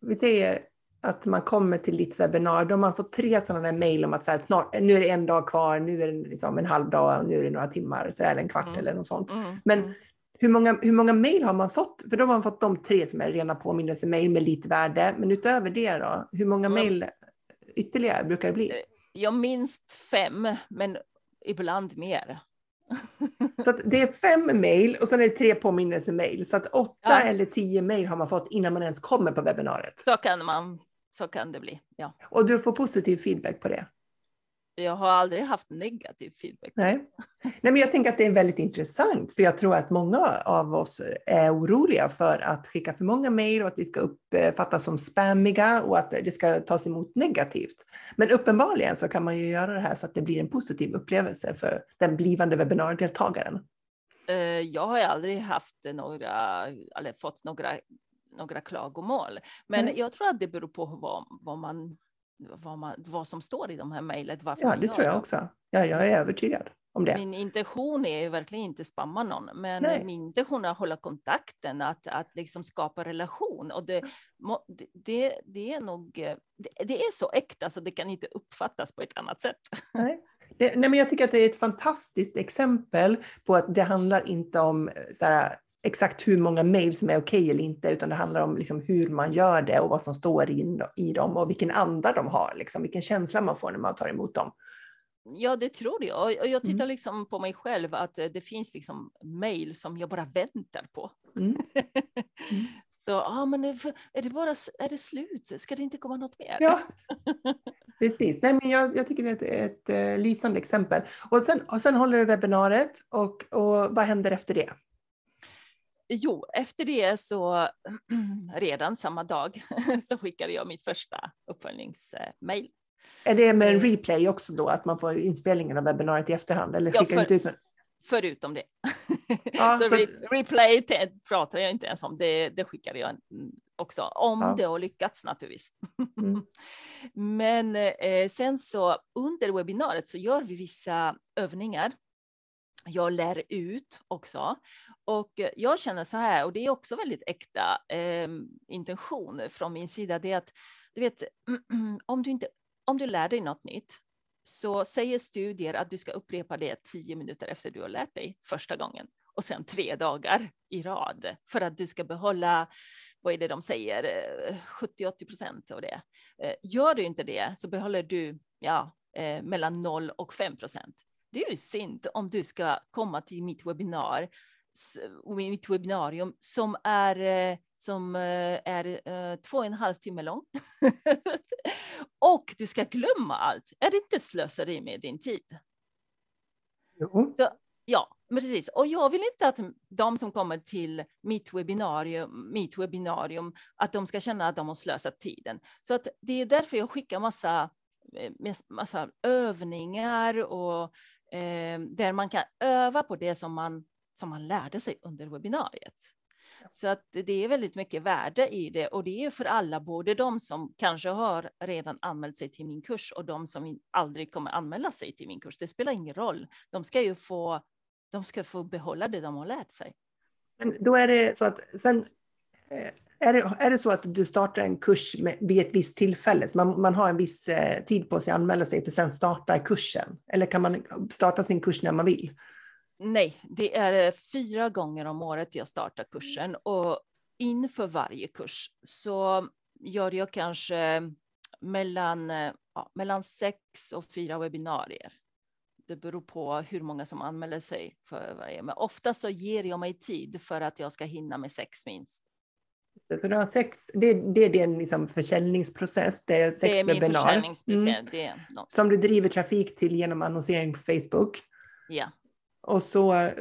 vi säger att man kommer till ditt webbinar, då man fått tre sådana där mejl om att så här, snart, nu är det en dag kvar, nu är det liksom en halv dag, nu är det några timmar, så eller en kvart mm. eller något sånt. Mm. Men mm. Hur många, hur många mejl har man fått? För då har man fått de tre som är rena påminnelsemejl med lite värde. Men utöver det då, hur många mejl ytterligare brukar det bli? Eh,
jag minst fem, men ibland mer.
Så det är fem mejl och sen är det tre påminnelsemejl. Så att åtta ja. eller tio mejl har man fått innan man ens kommer på webbinariet.
Så kan, man, så kan det bli, ja.
Och du får positiv feedback på det?
Jag har aldrig haft negativ feedback.
Nej. Nej, men jag tänker att det är väldigt intressant, för jag tror att många av oss är oroliga för att skicka för många mejl och att vi ska uppfattas som spammiga och att det ska tas emot negativt. Men uppenbarligen så kan man ju göra det här så att det blir en positiv upplevelse för den blivande webbinardeltagaren.
Eh, jag har aldrig haft några, eller fått några, några klagomål, men mm. jag tror att det beror på vad, vad man vad, man, vad som står i de här mejlet.
Ja, det tror jag också. Ja, jag är övertygad om det.
Min intention är ju verkligen inte spamma någon, men Nej. min intention är att hålla kontakten, att, att liksom skapa relation. Och det, det, det är nog, det, det är så äkta så det kan inte uppfattas på ett annat sätt.
Nej. Det, nej, men jag tycker att det är ett fantastiskt exempel på att det handlar inte om så här, exakt hur många mejl som är okej okay eller inte, utan det handlar om liksom hur man gör det och vad som står i, i dem och vilken anda de har, liksom, vilken känsla man får när man tar emot dem.
Ja, det tror jag. Och jag tittar mm. liksom på mig själv att det finns liksom mejl som jag bara väntar på. Mm. Mm. Så, ja, men är, det bara är det slut? Ska det inte komma något mer?
Ja, precis. Nej, men jag, jag tycker det är ett, ett, ett uh, lysande exempel. Och sen, och sen håller du webbinariet och, och vad händer efter det?
Jo, efter det så redan samma dag så skickade jag mitt första uppföljningsmail.
Är det med en eh. replay också då, att man får inspelningen av webbinariet i efterhand? Eller
ja, för, ut förutom det. Ja, så, så re replay pratar jag inte ens om, det, det skickade jag också, om ja. det har lyckats naturligtvis. Mm. Men eh, sen så under webbinariet så gör vi vissa övningar. Jag lär ut också. Och eh, jag känner så här, och det är också väldigt äkta eh, intention från min sida, det är att du vet, om du, inte, om du lär dig något nytt så säger studier att du ska upprepa det tio minuter efter du har lärt dig första gången och sen tre dagar i rad för att du ska behålla, vad är det de säger, eh, 70-80 procent av det. Eh, gör du inte det så behåller du ja, mellan 0 och 5 procent. Det är ju synd om du ska komma till mitt webbinar, mitt webbinarium som är som är två och en halv timme lång. och du ska glömma allt. Är det inte slöseri med din tid?
Jo.
Så, ja, precis. Och jag vill inte att de som kommer till mitt webbinarium, mitt webbinarium, att de ska känna att de har slösat tiden. Så att det är därför jag skickar massa, eh, massa övningar och eh, där man kan öva på det som man, som man lärde sig under webbinariet. Så att det är väldigt mycket värde i det och det är för alla, både de som kanske har redan anmält sig till min kurs och de som aldrig kommer anmäla sig till min kurs. Det spelar ingen roll. De ska ju få, de ska få behålla det de har lärt sig.
Men då är det så att sen eh, är det, är det så att du startar en kurs med, vid ett visst tillfälle, så man, man har en viss eh, tid på sig att anmäla sig för sen startar kursen? Eller kan man starta sin kurs när man vill?
Nej, det är eh, fyra gånger om året jag startar kursen och inför varje kurs så gör jag kanske mellan, eh, ja, mellan sex och fyra webbinarier. Det beror på hur många som anmäler sig för varje, men ofta så ger jag mig tid för att jag ska hinna med sex minst.
Så du har sex, det, det är din liksom försäljningsprocess? Det är, sex
det är min webbinar. försäljningsprocess. Mm.
Som du driver trafik till genom annonsering på Facebook?
Ja.
Och så eh,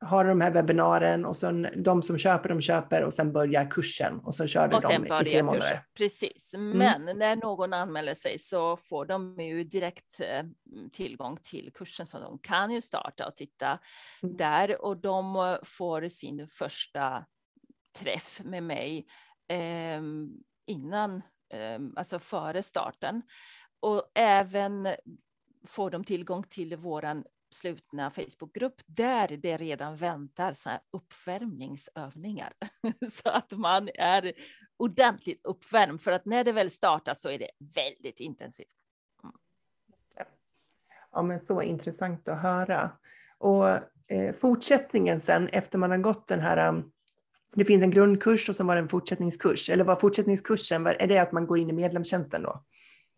har de här webbinaren och sen de som köper, de köper och sen börjar kursen och så kör och dem i tre månader. Kursen.
Precis, mm. men när någon anmäler sig så får de ju direkt eh, tillgång till kursen så de kan ju starta och titta mm. där och de eh, får sin första träff med mig eh, innan, eh, alltså före starten. Och även får de tillgång till våran slutna Facebookgrupp där det redan väntar så uppvärmningsövningar. så att man är ordentligt uppvärmd för att när det väl startar så är det väldigt intensivt. Mm.
Ja, men så intressant att höra. Och eh, fortsättningen sen efter man har gått den här um, det finns en grundkurs och sen var det en fortsättningskurs. Eller var fortsättningskursen, är det att man går in i medlemstjänsten då?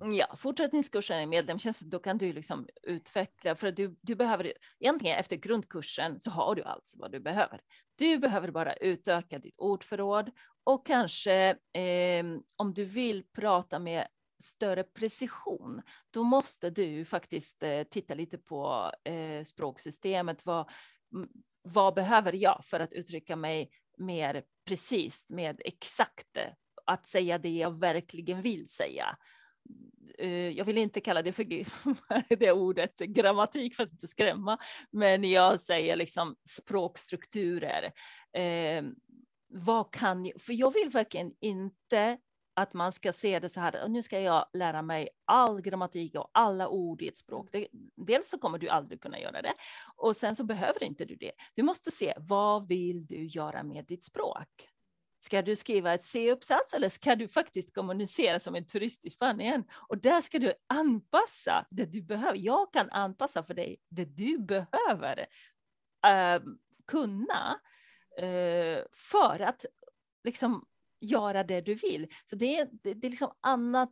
Ja, fortsättningskursen i medlemstjänst, då kan du liksom utveckla, för du, du behöver, egentligen efter grundkursen så har du allt vad du behöver. Du behöver bara utöka ditt ordförråd och kanske eh, om du vill prata med större precision, då måste du faktiskt eh, titta lite på eh, språksystemet. Vad, vad behöver jag för att uttrycka mig mer precis, mer exakt eh, att säga det jag verkligen vill säga. Eh, jag vill inte kalla det för det ordet grammatik för att inte skrämma, men jag säger liksom språkstrukturer. Eh, vad kan, för jag vill verkligen inte att man ska se det så här, nu ska jag lära mig all grammatik och alla ord i ett språk. Det, dels så kommer du aldrig kunna göra det och sen så behöver inte du det. Du måste se, vad vill du göra med ditt språk? Ska du skriva ett C-uppsats eller ska du faktiskt kommunicera som en turist i Spanien? Och där ska du anpassa det du behöver. Jag kan anpassa för dig det du behöver uh, kunna uh, för att liksom göra det du vill. Så det är, det, det är liksom annat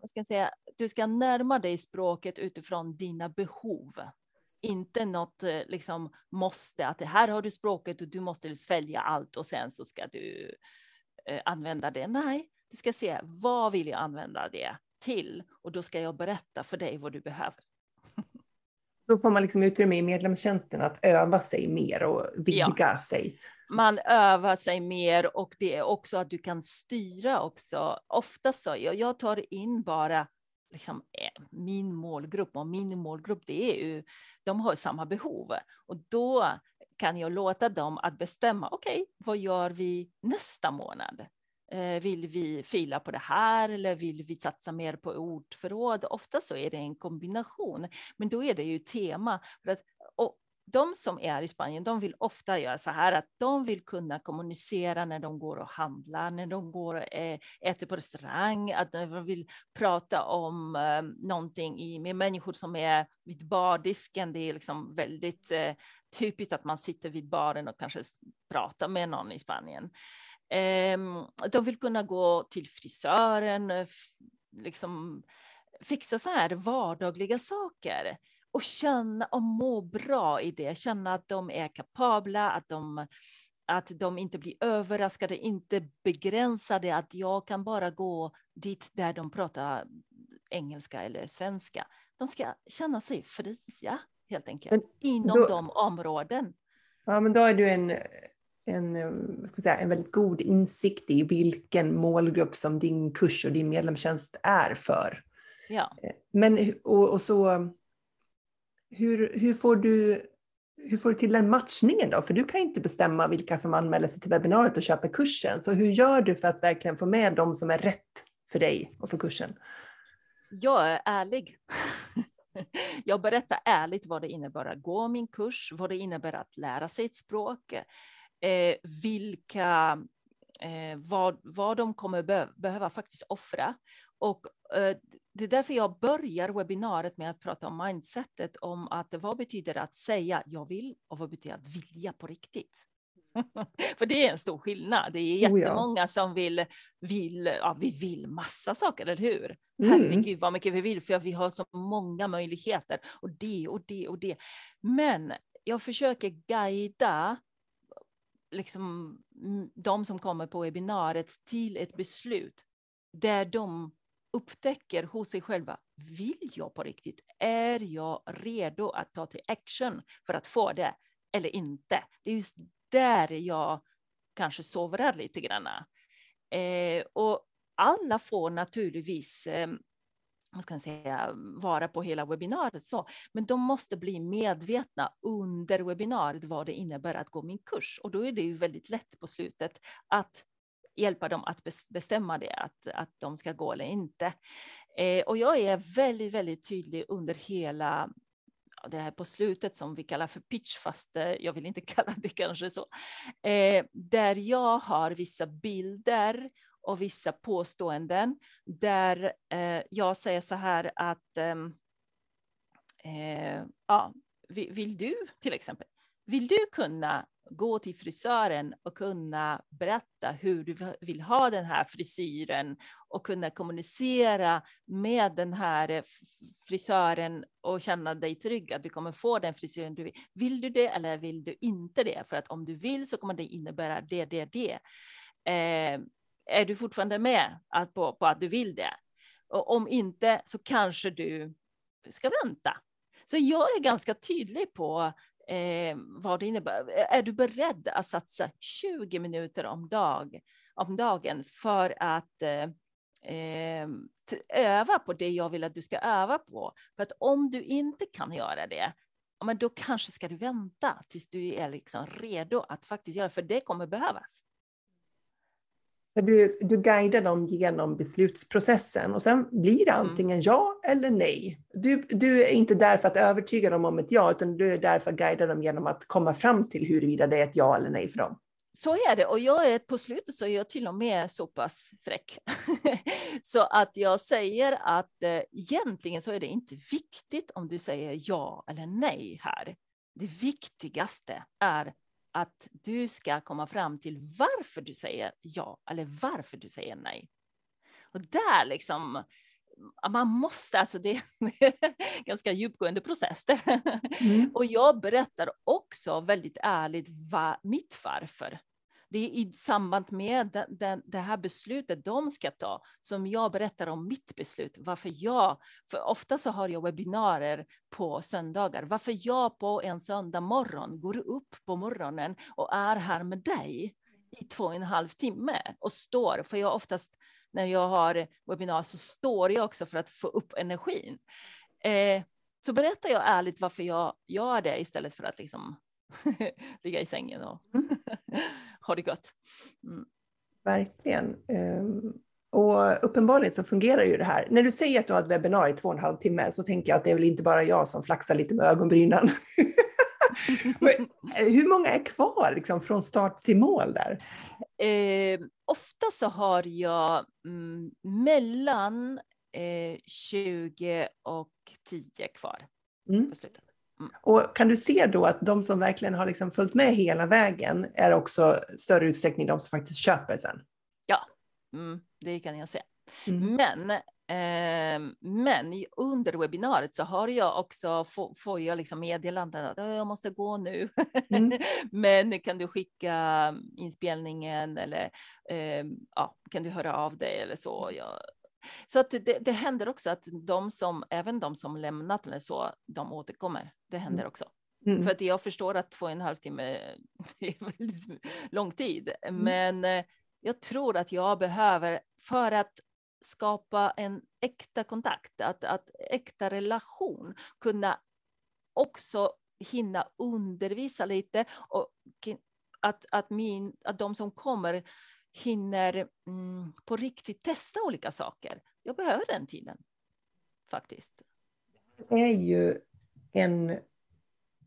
vad ska jag säga, du ska närma dig språket utifrån dina behov. Inte något eh, liksom måste, att här har du språket och du måste svälja allt och sen så ska du eh, använda det. Nej, du ska se vad vill jag använda det till och då ska jag berätta för dig vad du behöver.
Då får man liksom utrymme i medlemstjänsten att öva sig mer och vidga ja. sig.
Man övar sig mer och det är också att du kan styra också. Ofta så, jag, jag tar in bara liksom, eh, min målgrupp och min målgrupp, det är ju, de har samma behov och då kan jag låta dem att bestämma, okej, okay, vad gör vi nästa månad? Eh, vill vi fila på det här eller vill vi satsa mer på ordförråd? Ofta så är det en kombination, men då är det ju tema. För att, och de som är i Spanien, de vill ofta göra så här att de vill kunna kommunicera när de går och handlar, när de går och eh, äter på restaurang, att de vill prata om eh, någonting med människor som är vid bardisken. Det är liksom väldigt eh, typiskt att man sitter vid baren och kanske pratar med någon i Spanien. Ehm, de vill kunna gå till frisören, liksom fixa så här vardagliga saker och känna och må bra i det, känna att de är kapabla, att de, att de inte blir överraskade, inte begränsade, att jag kan bara gå dit där de pratar engelska eller svenska. De ska känna sig fria helt enkelt, men inom då, de områden.
Ja, men då är du en en, eh, säga, en väldigt god insikt i vilken målgrupp som din kurs och din medlemstjänst är för.
Ja.
Eh, men och, och så, hur, hur, får du, hur får du till den matchningen då? För du kan inte bestämma vilka som anmäler sig till webbinariet och köper kursen. Så hur gör du för att verkligen få med de som är rätt för dig och för kursen?
Jag är ärlig. Jag berättar ärligt vad det innebär att gå min kurs, vad det innebär att lära sig ett språk, eh, vilka, eh, vad, vad de kommer be behöva faktiskt offra. Och eh, det är därför jag börjar webbinariet med att prata om mindsetet, om att vad betyder att säga jag vill och vad betyder att vilja på riktigt? För det är en stor skillnad. Det är jättemånga oh ja. som vill, vill, ja vi vill massa saker, eller hur? Mm. Herregud vad mycket vi vill, för vi har så många möjligheter och det och det och det. Men jag försöker guida liksom, de som kommer på webbinariet till ett beslut där de upptäcker hos sig själva, vill jag på riktigt? Är jag redo att ta till action för att få det eller inte? Det är just där jag kanske sovrar lite grann. Eh, och alla får naturligtvis eh, vad ska säga, vara på hela webbinariet. Så. Men de måste bli medvetna under webbinariet vad det innebär att gå min kurs. Och då är det ju väldigt lätt på slutet att hjälpa dem att bestämma det, att, att de ska gå eller inte. Eh, och jag är väldigt, väldigt tydlig under hela det här på slutet som vi kallar för pitch, fast eh, jag vill inte kalla det kanske så, eh, där jag har vissa bilder och vissa påståenden där eh, jag säger så här att ehm, eh, ja, vill du till exempel, vill du kunna gå till frisören och kunna berätta hur du vill ha den här frisyren och kunna kommunicera med den här eh, frisören och känna dig trygg att du kommer få den frisyren du vill. Vill du det eller vill du inte det? För att om du vill så kommer det innebära det, det, det. Eh, är du fortfarande med på, på att du vill det? Och om inte så kanske du ska vänta. Så jag är ganska tydlig på eh, vad det innebär. Är du beredd att satsa 20 minuter om, dag, om dagen för att eh, eh öva på det jag vill att du ska öva på? För att om du inte kan göra det, men då kanske ska du vänta tills du är liksom redo att faktiskt göra, för det kommer behövas.
Du, du guidar dem genom beslutsprocessen och sen blir det mm. antingen ja eller nej. Du, du är inte där för att övertyga dem om ett ja, utan du är där för att guida dem genom att komma fram till huruvida det är ett ja eller nej för dem.
Så är det, och jag är på slutet så är jag till och med så pass fräck. så att jag säger att eh, egentligen så är det inte viktigt om du säger ja eller nej här. Det viktigaste är att du ska komma fram till varför du säger ja eller varför du säger nej. Och där liksom man måste, alltså det är en ganska djupgående process. Mm. Och jag berättar också väldigt ärligt vad, mitt varför. Det är i samband med det, det här beslutet de ska ta som jag berättar om mitt beslut. Varför jag, för ofta så har jag webbinarier på söndagar. Varför jag på en söndag morgon går upp på morgonen och är här med dig i två och en halv timme och står, för jag oftast när jag har webbinar så står jag också för att få upp energin. Eh, så berättar jag ärligt varför jag gör det istället för att liksom ligga i sängen och mm. ha det gott. Mm.
Verkligen. Um, och uppenbarligen så fungerar ju det här. När du säger att du har ett webbinar i två och en halv timme så tänker jag att det är väl inte bara jag som flaxar lite med ögonbrynen. Hur många är kvar liksom, från start till mål där?
Eh, ofta så har jag mm, mellan eh, 20 och 10 kvar mm. på slutet.
Mm. Och kan du se då att de som verkligen har liksom följt med hela vägen är också större utsträckning de som faktiskt köper sen?
Ja, mm, det kan jag se. Mm. Men, eh, men under webbinariet så har jag också, får, får jag liksom meddelanden att jag måste gå nu. Mm. men kan du skicka inspelningen eller eh, ja, kan du höra av dig eller så. Jag, så att det, det händer också att de som, även de som lämnat eller så, de återkommer. Det händer mm. också. Mm. För att jag förstår att två och en halv timme är väldigt lång tid. Mm. Men eh, jag tror att jag behöver, för att skapa en äkta kontakt, att, att äkta relation, kunna också hinna undervisa lite och att, att, min, att de som kommer hinner mm, på riktigt testa olika saker. Jag behöver den tiden faktiskt.
Det är ju en,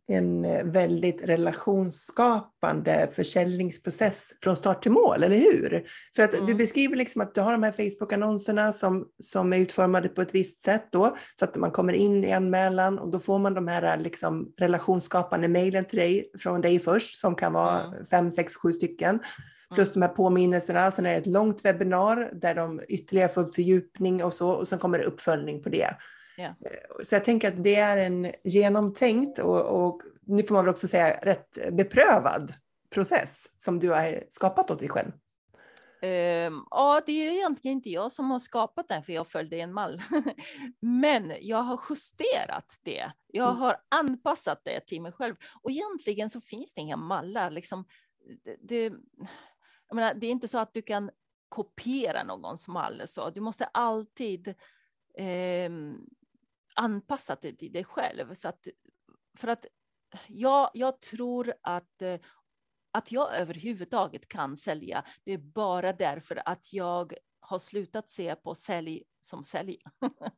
en väldigt relationsskapande försäljningsprocess från start till mål, eller hur? För att mm. du beskriver liksom att du har de här Facebook-annonserna som, som är utformade på ett visst sätt då, så att man kommer in i anmälan och då får man de här liksom relationsskapande mejlen till dig, från dig först, som kan vara mm. fem, sex, sju stycken plus de här påminnelserna. Sen är det ett långt webbinar där de ytterligare får fördjupning och så och sen kommer det uppföljning på det. Yeah. Så jag tänker att det är en genomtänkt och, och nu får man väl också säga rätt beprövad process som du har skapat åt dig själv.
Um, ja, det är egentligen inte jag som har skapat den, för jag följde en mall. Men jag har justerat det. Jag mm. har anpassat det till mig själv. Och egentligen så finns det inga mallar. Liksom, det, det, jag menar, det är inte så att du kan kopiera någons mall. Så. Du måste alltid eh, anpassa det till dig själv. Så att, för att jag, jag tror att, eh, att jag överhuvudtaget kan sälja, det är bara därför att jag har slutat se på sälj som sälj.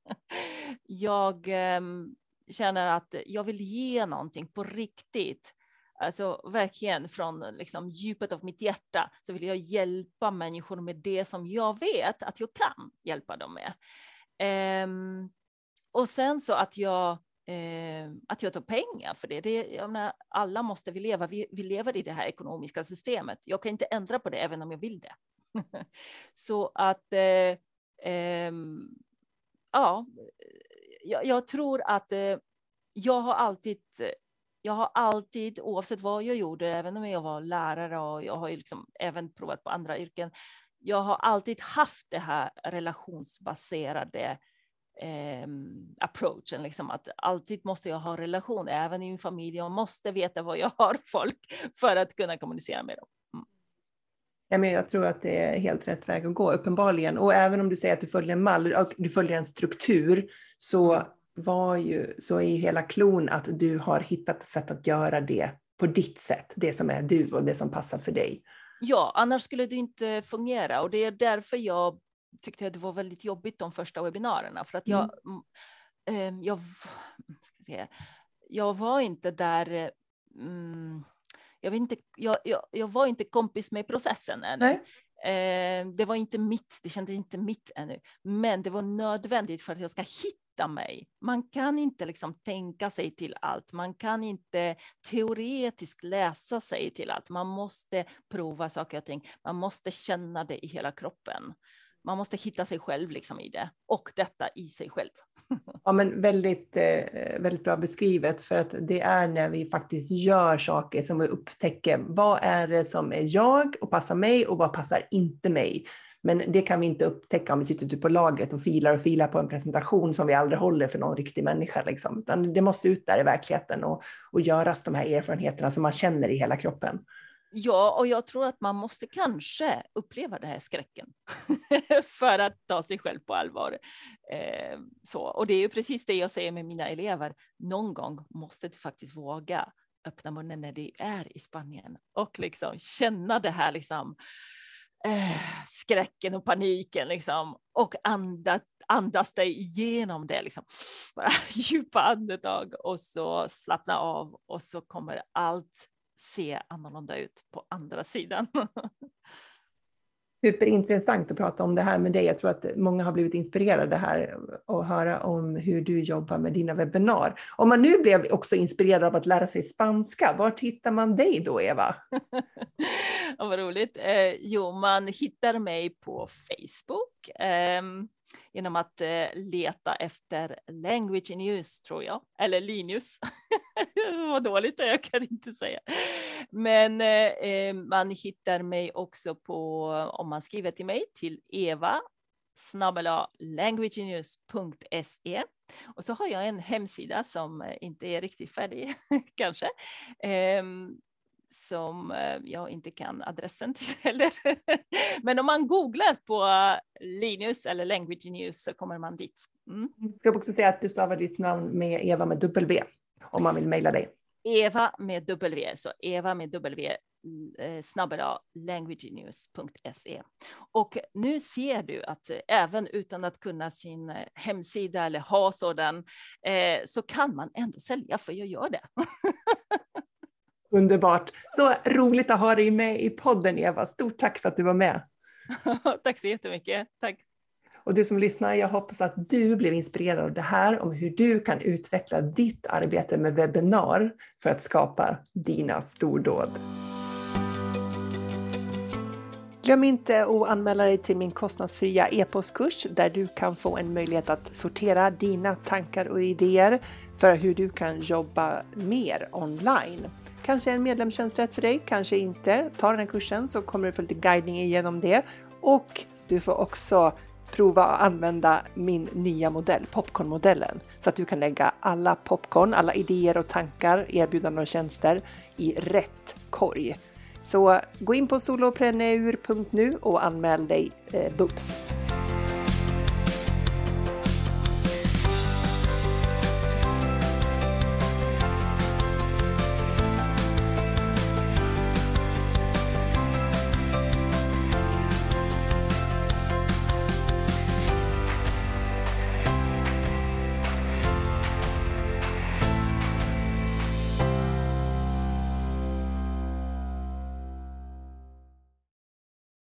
jag eh, känner att jag vill ge någonting på riktigt. Alltså verkligen från liksom, djupet av mitt hjärta så vill jag hjälpa människor med det som jag vet att jag kan hjälpa dem med. Um, och sen så att jag, eh, att jag tar pengar för det. det jag menar, alla måste vi leva, vi, vi lever i det här ekonomiska systemet. Jag kan inte ändra på det även om jag vill det. så att, eh, eh, ja, jag, jag, tror att eh, jag har alltid jag har alltid, oavsett vad jag gjorde, även om jag var lärare och jag har liksom även provat på andra yrken, jag har alltid haft det här relationsbaserade eh, approachen, liksom att alltid måste jag ha relation, även i min familj, jag måste veta vad jag har folk för att kunna kommunicera med dem. Mm.
Ja, men jag tror att det är helt rätt väg att gå, uppenbarligen. Och även om du säger att du följer en mall du följer en struktur, så mm var ju, så är ju hela klon att du har hittat ett sätt att göra det på ditt sätt, det som är du och det som passar för dig.
Ja, annars skulle det inte fungera och det är därför jag tyckte att det var väldigt jobbigt de första webbinarierna för att jag, mm. eh, jag, ska säga, jag var inte där mm, jag, inte, jag, jag, jag, var inte kompis med processen ännu. Eh, det var inte mitt, det kändes inte mitt ännu. Men det var nödvändigt för att jag ska hitta mig. Man kan inte liksom tänka sig till allt. Man kan inte teoretiskt läsa sig till allt. Man måste prova saker och ting. Man måste känna det i hela kroppen. man måste hitta sig själv liksom i det och detta i sig själv.
Ja, men väldigt, eh, väldigt bra beskrivet för att det är när vi faktiskt gör saker som vi upptäcker vad är det som är jag och passar mig och vad passar inte mig. Men det kan vi inte upptäcka om vi sitter ute på lagret och filar och filar på en presentation som vi aldrig håller för någon riktig människa. Liksom. Utan det måste ut där i verkligheten och, och göras de här erfarenheterna som man känner i hela kroppen.
Ja, och jag tror att man måste kanske uppleva den här skräcken för att ta sig själv på allvar. Eh, så. Och det är ju precis det jag säger med mina elever. Någon gång måste du faktiskt våga öppna munnen när du är i Spanien och liksom känna det här liksom, eh, skräcken och paniken liksom, och andas, andas dig igenom det. Liksom. Bara djupa andetag och så slappna av och så kommer allt se annorlunda ut på andra sidan.
Superintressant att prata om det här med dig. Jag tror att många har blivit inspirerade här och höra om hur du jobbar med dina webbinar. Om man nu blev också inspirerad av att lära sig spanska, var hittar man dig då, Eva?
ja, vad roligt. Eh, jo, man hittar mig på Facebook. Eh, genom att eh, leta efter language in use, tror jag. Eller Linus. Vad dåligt, det jag kan inte säga. Men eh, eh, man hittar mig också på, om man skriver till mig, till eva snabbela languagenews.se och så har jag en hemsida som inte är riktigt färdig kanske. Um, som eh, jag inte kan adressen till heller. Men om man googlar på Linus eller Language News så kommer man dit.
Mm. Jag vill också säga att du stavar ditt namn med Eva med W om man vill mejla dig.
Eva med W, så Eva med W eh, snabbare languagenews.se. Och nu ser du att även utan att kunna sin eh, hemsida eller ha sådan så kan man ändå sälja, för jag gör det.
Underbart. Så roligt att ha dig med i podden, Eva. Stort tack för att du var med.
tack så jättemycket. Tack.
Och du som lyssnar, jag hoppas att du blev inspirerad av det här, om hur du kan utveckla ditt arbete med webbinar för att skapa dina stordåd. Glöm inte att anmäla dig till min kostnadsfria e-postkurs där du kan få en möjlighet att sortera dina tankar och idéer för hur du kan jobba mer online. Kanske en medlemstjänst rätt för dig, kanske inte. Ta den här kursen så kommer du få lite guidning igenom det och du får också prova att använda min nya modell, popcornmodellen, så att du kan lägga alla popcorn, alla idéer och tankar, erbjudanden och tjänster i rätt korg. Så gå in på solopreneur.nu och anmäl dig eh, BUPS.